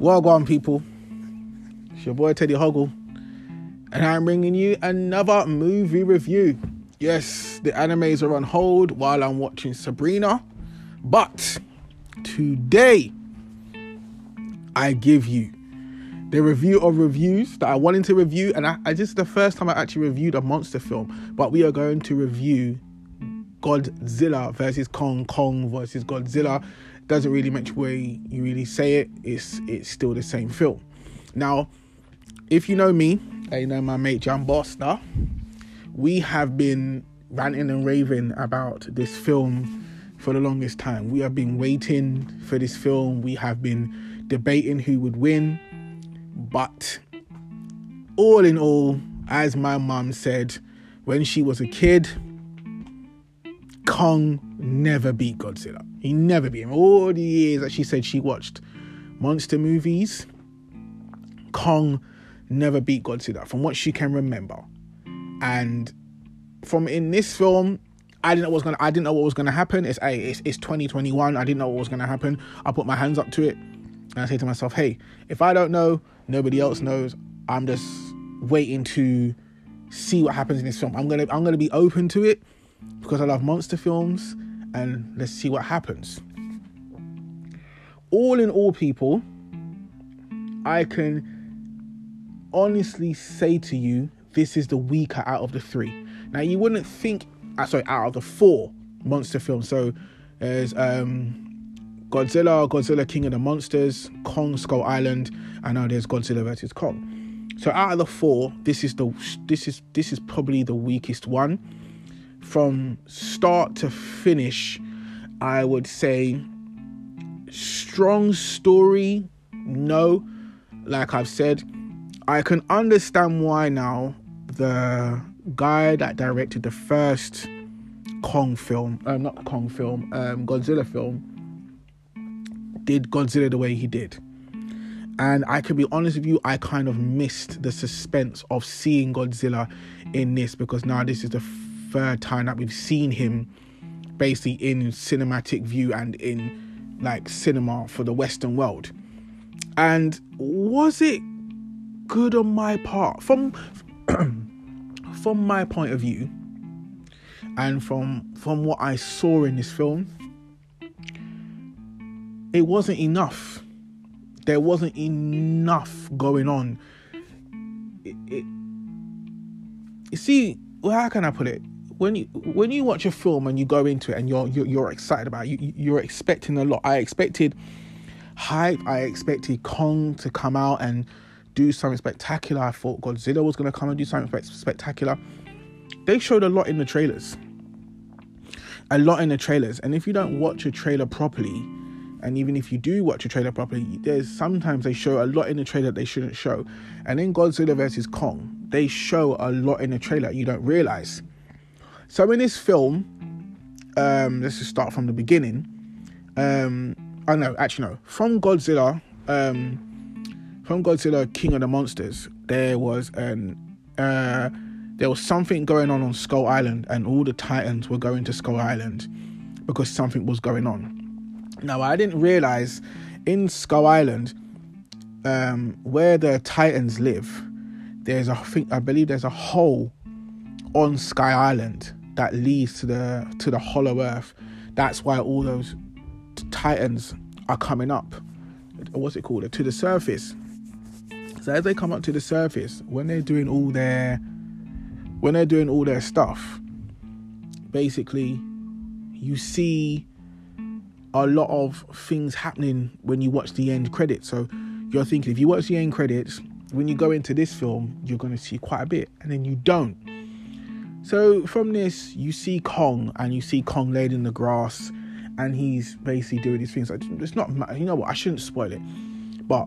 Well, gone, people. It's your boy Teddy Hoggle, and I'm bringing you another movie review. Yes, the animes are on hold while I'm watching Sabrina, but today I give you the review of reviews that I wanted to review, and I, I just the first time I actually reviewed a monster film. But we are going to review Godzilla versus Kong, Kong versus Godzilla. Doesn't really much way you really say it. It's it's still the same film. Now, if you know me, I know my mate John Boster. We have been ranting and raving about this film for the longest time. We have been waiting for this film. We have been debating who would win. But all in all, as my mum said when she was a kid, Kong never beat Godzilla. He never beat him. All the years that she said she watched monster movies, Kong never beat Godzilla from what she can remember. And from in this film, I didn't know what was gonna I didn't know what was gonna happen. It's it's, it's 2021. I didn't know what was gonna happen. I put my hands up to it and I say to myself, hey, if I don't know, nobody else knows. I'm just waiting to see what happens in this film. I'm gonna I'm gonna be open to it because I love monster films and let's see what happens. All in all, people, I can honestly say to you, this is the weaker out of the three. Now, you wouldn't think, uh, sorry, out of the four monster films. So there's um, Godzilla, Godzilla King of the Monsters, Kong Skull Island, and now there's Godzilla versus Kong. So out of the four, this is the this is this is probably the weakest one from start to finish, I would say strong story, no. Like I've said, I can understand why now the guy that directed the first Kong film, um, not Kong film, um, Godzilla film, did Godzilla the way he did. And I can be honest with you, I kind of missed the suspense of seeing Godzilla in this because now this is the third time that we've seen him basically in cinematic view and in like cinema for the Western world. And was it good on my part? From from my point of view, and from from what I saw in this film, it wasn't enough. There wasn't enough going on. It, it, you see, well, how can I put it? When you when you watch a film and you go into it and you're you're, you're excited about it, you you're expecting a lot. I expected hype. I expected Kong to come out and do something spectacular. I thought Godzilla was going to come and do something spectacular. They showed a lot in the trailers. A lot in the trailers. And if you don't watch a trailer properly, and even if you do watch a trailer properly, there's sometimes they show a lot in the trailer that they shouldn't show. And in Godzilla vs. Kong, they show a lot in the trailer you don't realize. So in this film, um, let's just start from the beginning. Um, I know, actually no. From Godzilla, um, from Godzilla King of the Monsters, there was an uh, there was something going on on Skull Island, and all the Titans were going to Skull Island because something was going on. Now I didn't realize in Skull Island, um, where the Titans live, there's a I think I believe there's a hole on Skull Island that leads to the to the hollow earth. That's why all those titans are coming up. What's it called? To the surface. So as they come up to the surface, when they're doing all their when they're doing all their stuff, basically you see a lot of things happening when you watch the end credits. So you're thinking if you watch the end credits, when you go into this film, you're going to see quite a bit, and then you don't. So from this, you see Kong, and you see Kong laid in the grass, and he's basically doing these things. It's not, you know what? I shouldn't spoil it, but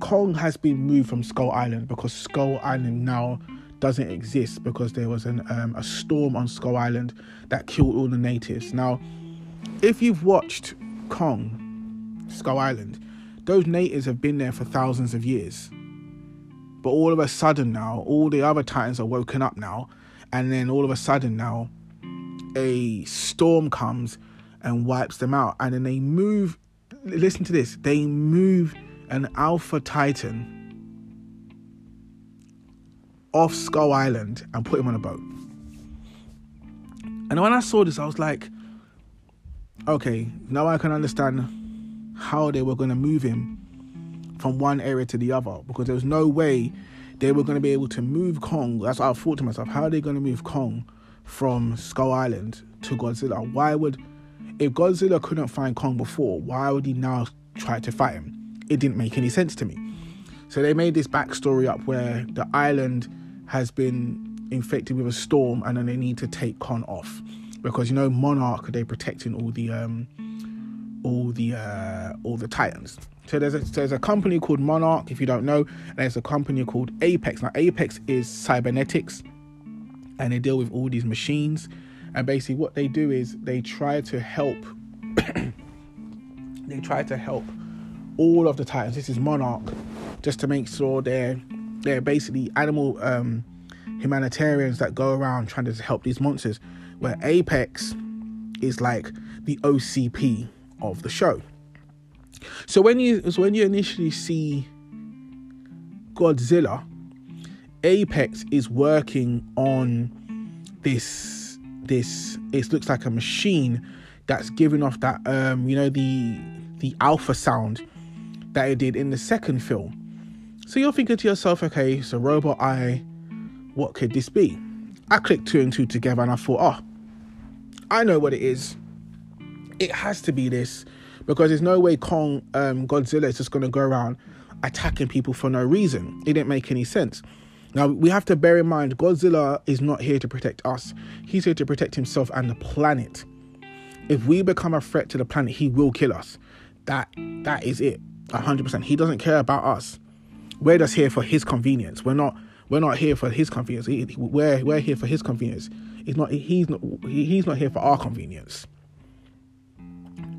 Kong has been moved from Skull Island because Skull Island now doesn't exist because there was an um, a storm on Skull Island that killed all the natives. Now, if you've watched Kong, Skull Island, those natives have been there for thousands of years. But all of a sudden now, all the other titans are woken up now and then all of a sudden now a storm comes and wipes them out and then they move listen to this they move an alpha titan off Skull Island and put him on a boat. And when I saw this, I was like, okay, now I can understand how they were going to move him from one area to the other because there was no way they were going to be able to move Kong. That's what I thought to myself. How are they going to move Kong from Skull Island to Godzilla? Why would, if Godzilla couldn't find Kong before, why would he now try to fight him? It didn't make any sense to me. So they made this backstory up where the island has been infected with a storm and then they need to take Kong off because you know Monarch they're protecting all the um all the uh all the titans. So there's a there's a company called Monarch if you don't know, and there's a company called Apex. Now Apex is cybernetics and they deal with all these machines and basically what they do is they try to help they try to help all of the titans. This is Monarch just to make sure they're they're basically animal um, humanitarians that go around trying to help these monsters. Where Apex is like the OCP of the show. So when you so when you initially see Godzilla, Apex is working on this this it looks like a machine that's giving off that um you know the the alpha sound that it did in the second film. So you're thinking to yourself, okay, so robot eye, what could this be? I clicked two and two together and I thought, oh, I know what it is. It has to be this because there's no way Kong um, Godzilla is just going to go around attacking people for no reason. It didn't make any sense. Now we have to bear in mind Godzilla is not here to protect us. He's here to protect himself and the planet. If we become a threat to the planet, he will kill us. That that is it. 100%. He doesn't care about us. We're just here for his convenience. We're not we're not here for his convenience. We're we're here for his convenience. He's not he's not he's not here for our convenience.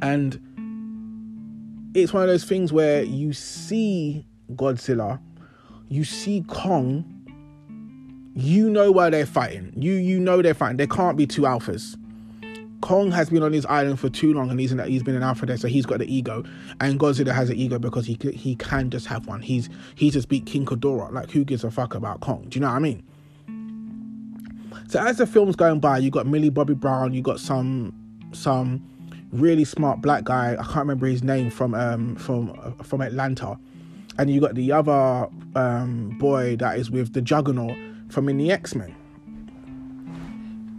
And it's one of those things where you see Godzilla, you see Kong, you know why they're fighting. You you know they're fighting. There can't be two alphas. Kong has been on his island for too long, and he's in, he's been an alpha there, so he's got the ego. And Godzilla has an ego because he he can just have one. He's he just beat King Ghidorah. Like who gives a fuck about Kong? Do you know what I mean? So as the film's going by, you got Millie Bobby Brown, you got some some really smart black guy. I can't remember his name from um from from Atlanta, and you got the other um boy that is with the Juggernaut from in the X Men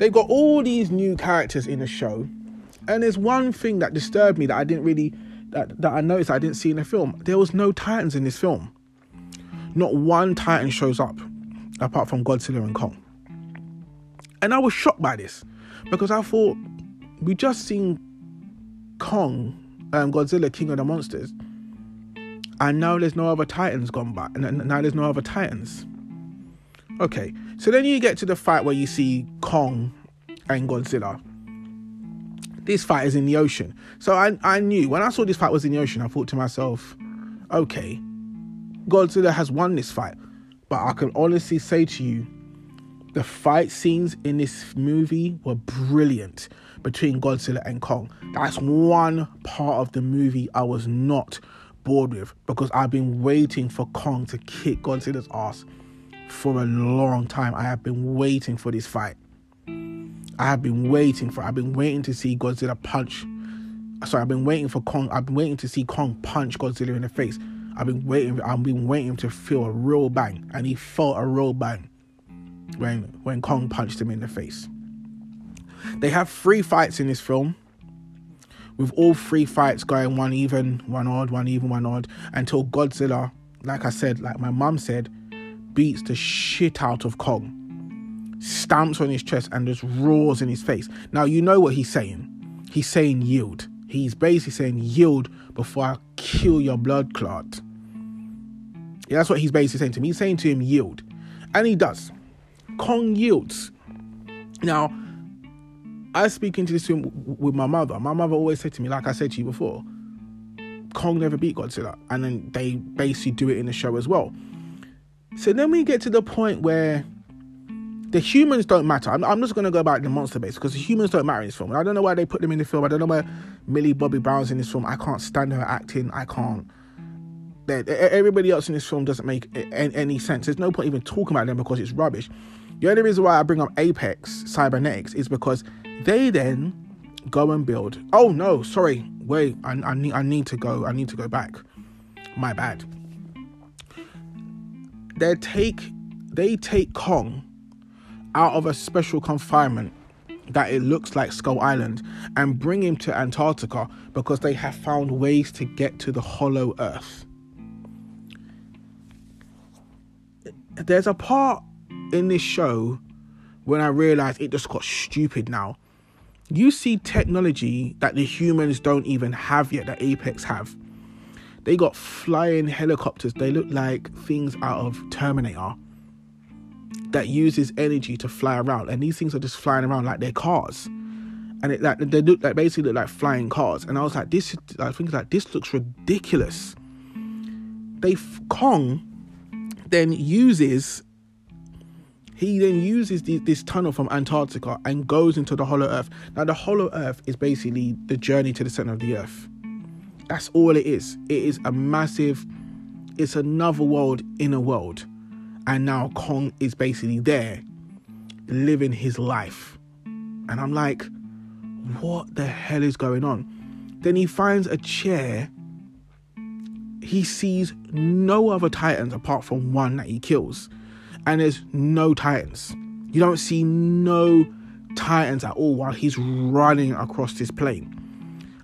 they've got all these new characters in the show, and there's one thing that disturbed me that I didn't really that, that I noticed I didn't see in the film. There was no Titans in this film. Not one Titan shows up apart from Godzilla and Kong. And I was shocked by this because I thought we just seen Kong, um, Godzilla, King of the Monsters, and now there's no other Titans gone by, and now there's no other Titans. Okay, so then you get to the fight where you see Kong and Godzilla. This fight is in the ocean. So I, I knew when I saw this fight was in the ocean, I thought to myself, okay, Godzilla has won this fight. But I can honestly say to you, the fight scenes in this movie were brilliant between Godzilla and Kong. That's one part of the movie I was not bored with because I've been waiting for Kong to kick Godzilla's ass for a long time. I have been waiting for this fight. I have been waiting for. I've been waiting to see Godzilla punch. Sorry, I've been waiting for Kong. I've been waiting to see Kong punch Godzilla in the face. I've been waiting. I've been waiting to feel a real bang, and he felt a real bang when when Kong punched him in the face. They have three fights in this film, with all three fights going one even, one odd, one even, one odd, until Godzilla, like I said, like my mum said, beats the shit out of Kong, stamps on his chest, and just roars in his face. Now, you know what he's saying. He's saying yield. He's basically saying yield before I kill your blood clot. Yeah, that's what he's basically saying to me. He's saying to him, yield. And he does. Kong yields. Now, I speak into this film with my mother. My mother always said to me, like I said to you before, Kong never beat Godzilla. And then they basically do it in the show as well. So then we get to the point where the humans don't matter. I'm, I'm just going to go to the monster base because the humans don't matter in this film. I don't know why they put them in the film. I don't know why Millie Bobby Brown's in this film. I can't stand her acting. I can't. everybody else in this film doesn't make any sense. There's no point even talking about them because it's rubbish. The only reason why I bring up Apex Cybernetics is because they then go and build. Oh no, sorry, wait, I, I need I need to go. I need to go back. My bad. They take they take Kong out of a special confinement that it looks like Skull Island and bring him to Antarctica because they have found ways to get to the hollow earth. There's a part in this show when I realized it just got stupid now. You see technology that the humans don't even have yet, that Apex have. They got flying helicopters. They look like things out of Terminator that uses energy to fly around, and these things are just flying around like they're cars, and it like they look like basically look like flying cars. And I was like, this, I think like this looks ridiculous. They Kong then uses he then uses the, this tunnel from Antarctica and goes into the hollow earth. Now, the hollow earth is basically the journey to the center of the earth. That's all it is. It is a massive, it's another world in a world. And now Kong is basically there living his life. And I'm like, what the hell is going on? Then he finds a chair. He sees no other Titans apart from one that he kills and there's no Titans. You don't see no Titans at all while he's running across this plane.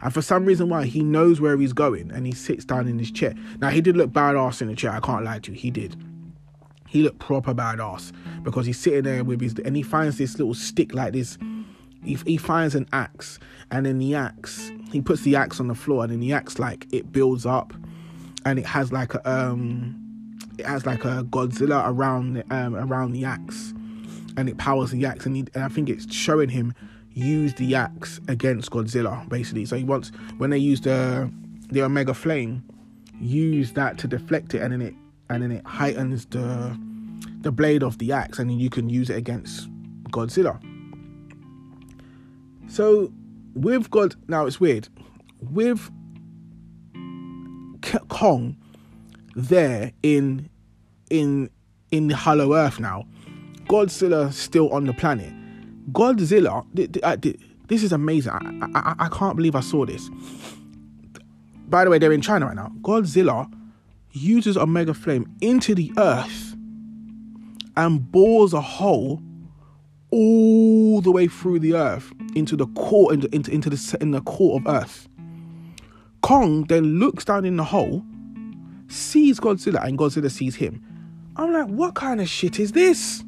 And for some reason why he knows where he's going and he sits down in his chair. Now he did look badass in the chair, I can't lie to you, he did. He looked proper badass because he's sitting there with his and he finds this little stick like this. He, he finds an axe and then the axe he puts the axe on the floor and then the axe like it builds up and it has like a um it has like a Godzilla around the, um, around the axe, and it powers the axe, and, he, and I think it's showing him use the axe against Godzilla basically. So he wants when they use the the Omega Flame, use that to deflect it, and then it and then it heightens the the blade of the axe, and then you can use it against Godzilla. So with God, now it's weird with Kong there in in in the Hollow Earth now. Godzilla still on the planet. Godzilla, uh, this is amazing. I, I, I can't believe I saw this. By the way, they're in China right now. Godzilla uses Omega Flame into the Earth and bores a hole all the way through the Earth into the core into into, into the in the core of Earth. Kong then looks down in the hole sees Godzilla and Godzilla sees him. I'm like, what kind of shit is this?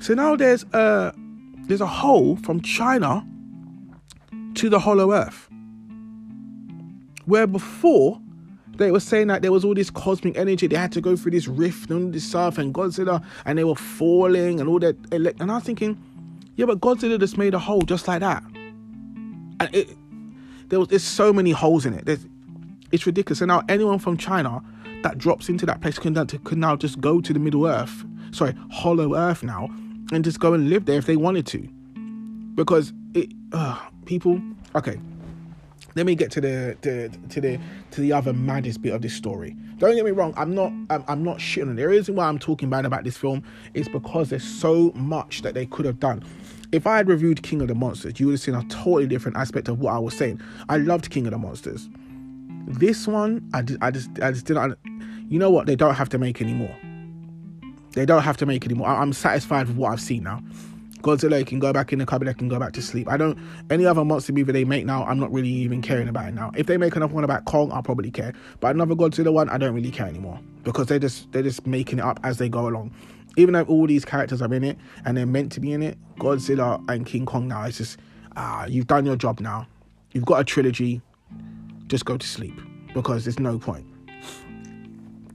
So now there's a there's a hole from China to the Hollow Earth. Where before they were saying that there was all this cosmic energy, they had to go through this rift and this stuff, and Godzilla, and they were falling and all that. And I was thinking, yeah, but Godzilla just made a hole just like that. And it, there was there's so many holes in it. There's it's ridiculous. And now anyone from China that drops into that place can, can now just go to the Middle Earth, sorry, Hollow Earth now, and just go and live there if they wanted to. Because it, uh, people, okay. Let me get to the, the to the to the other maddest bit of this story. Don't get me wrong, I'm not I'm, I'm not shitting on. The reason why I'm talking bad about this film is because there's so much that they could have done. If I had reviewed King of the Monsters, you would have seen a totally different aspect of what I was saying. I loved King of the Monsters. This one, I, just, I just, I just didn't. You know what? They don't have to make anymore. They don't have to make anymore. I, I'm satisfied with what I've seen now. Godzilla can go back in the cupboard, can go back to sleep. I don't any other monster movie they make now, I'm not really even caring about it now. If they make another one about Kong, I'll probably care. But another Godzilla one, I don't really care anymore. Because they're just they're just making it up as they go along. Even though all these characters are in it and they're meant to be in it, Godzilla and King Kong now it's just ah, you've done your job now. You've got a trilogy, just go to sleep because there's no point.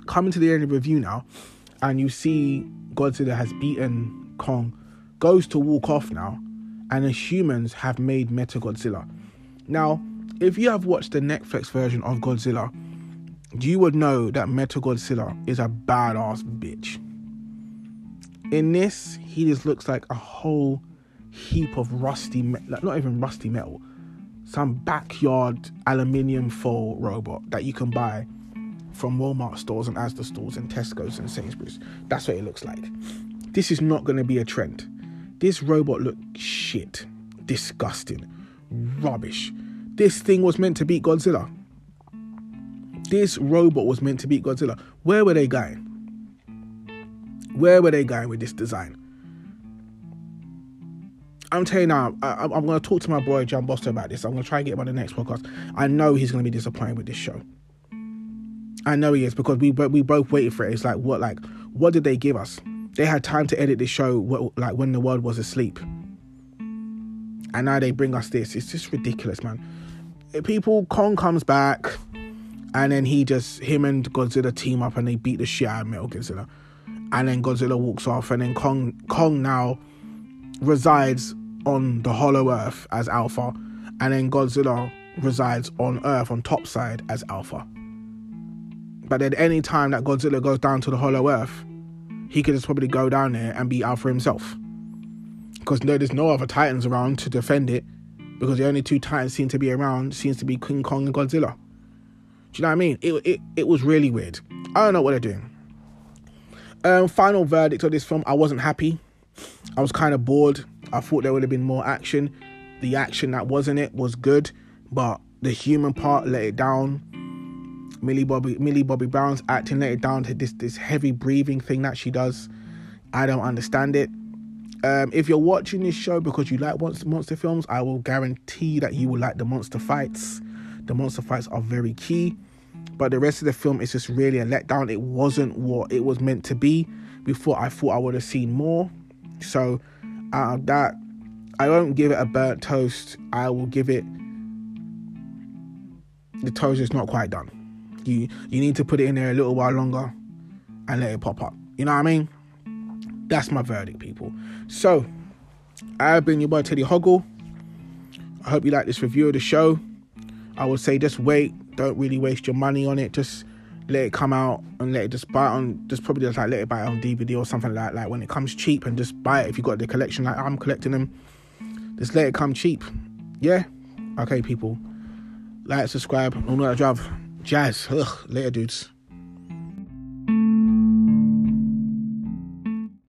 Coming to the end of the review now, and you see Godzilla has beaten Kong, goes to walk off now, and the humans have made Mecha Godzilla. Now, if you have watched the Netflix version of Godzilla, you would know that Mecha Godzilla is a badass bitch. In this, he just looks like a whole heap of rusty, me- like not even rusty metal, some backyard aluminium foil robot that you can buy from Walmart stores and Asda stores and Tesco's and Sainsbury's. That's what it looks like. This is not going to be a trend. This robot looked shit, disgusting, rubbish. This thing was meant to beat Godzilla. This robot was meant to beat Godzilla. Where were they going? Where were they going with this design? I'm telling you now, I, am going to talk to my boy John Boston about this. I'm going to try and get him on the next podcast. I know he's going to be disappointed with this show. I know he is because we we both waited for it. It's like what like what did they give us? They had time to edit this show like when the world was asleep, and now they bring us this. It's just ridiculous, man. People Kong comes back, and then he just him and Godzilla team up and they beat the shit out of Metal Godzilla, and then Godzilla walks off, and then Kong Kong now resides on the Hollow Earth as Alpha, and then Godzilla resides on Earth on top side as Alpha. But at any time that Godzilla goes down to the Hollow Earth, he could just probably go down there and be Alpha himself. Because no, there's no other Titans around to defend it. Because the only two Titans seem to be around seems to be King Kong and Godzilla. Do you know what I mean? It, it, it was really weird. I don't know what they're doing. Um, final verdict of this film, I wasn't happy. I was kind of bored. I thought there would have been more action. The action that was in it was good, but the human part let it down. Millie Bobby Millie Bobby Brown's acting let it down to this this heavy breathing thing that she does. I don't understand it. Um, if you're watching this show because you like monster films, I will guarantee that you will like the monster fights. The monster fights are very key, but the rest of the film is just really a letdown. It wasn't what it was meant to be. Before I thought I would have seen more. So out of that, I won't give it a burnt toast. I will give it the toast is not quite done. You you need to put it in there a little while longer and let it pop up. You know what I mean? That's my verdict, people. So I've been your boy Teddy Hoggle. I hope you like this review of the show. I would say just wait. Don't really waste your money on it. Just let it come out and let it just buy it on just probably just like let it buy it on DVD or something like that. Like when it comes cheap and just buy it if you got the collection like I'm collecting them. Just let it come cheap. Yeah? Okay, people. Like, subscribe, all that job. Jazz. Ugh, later, dudes.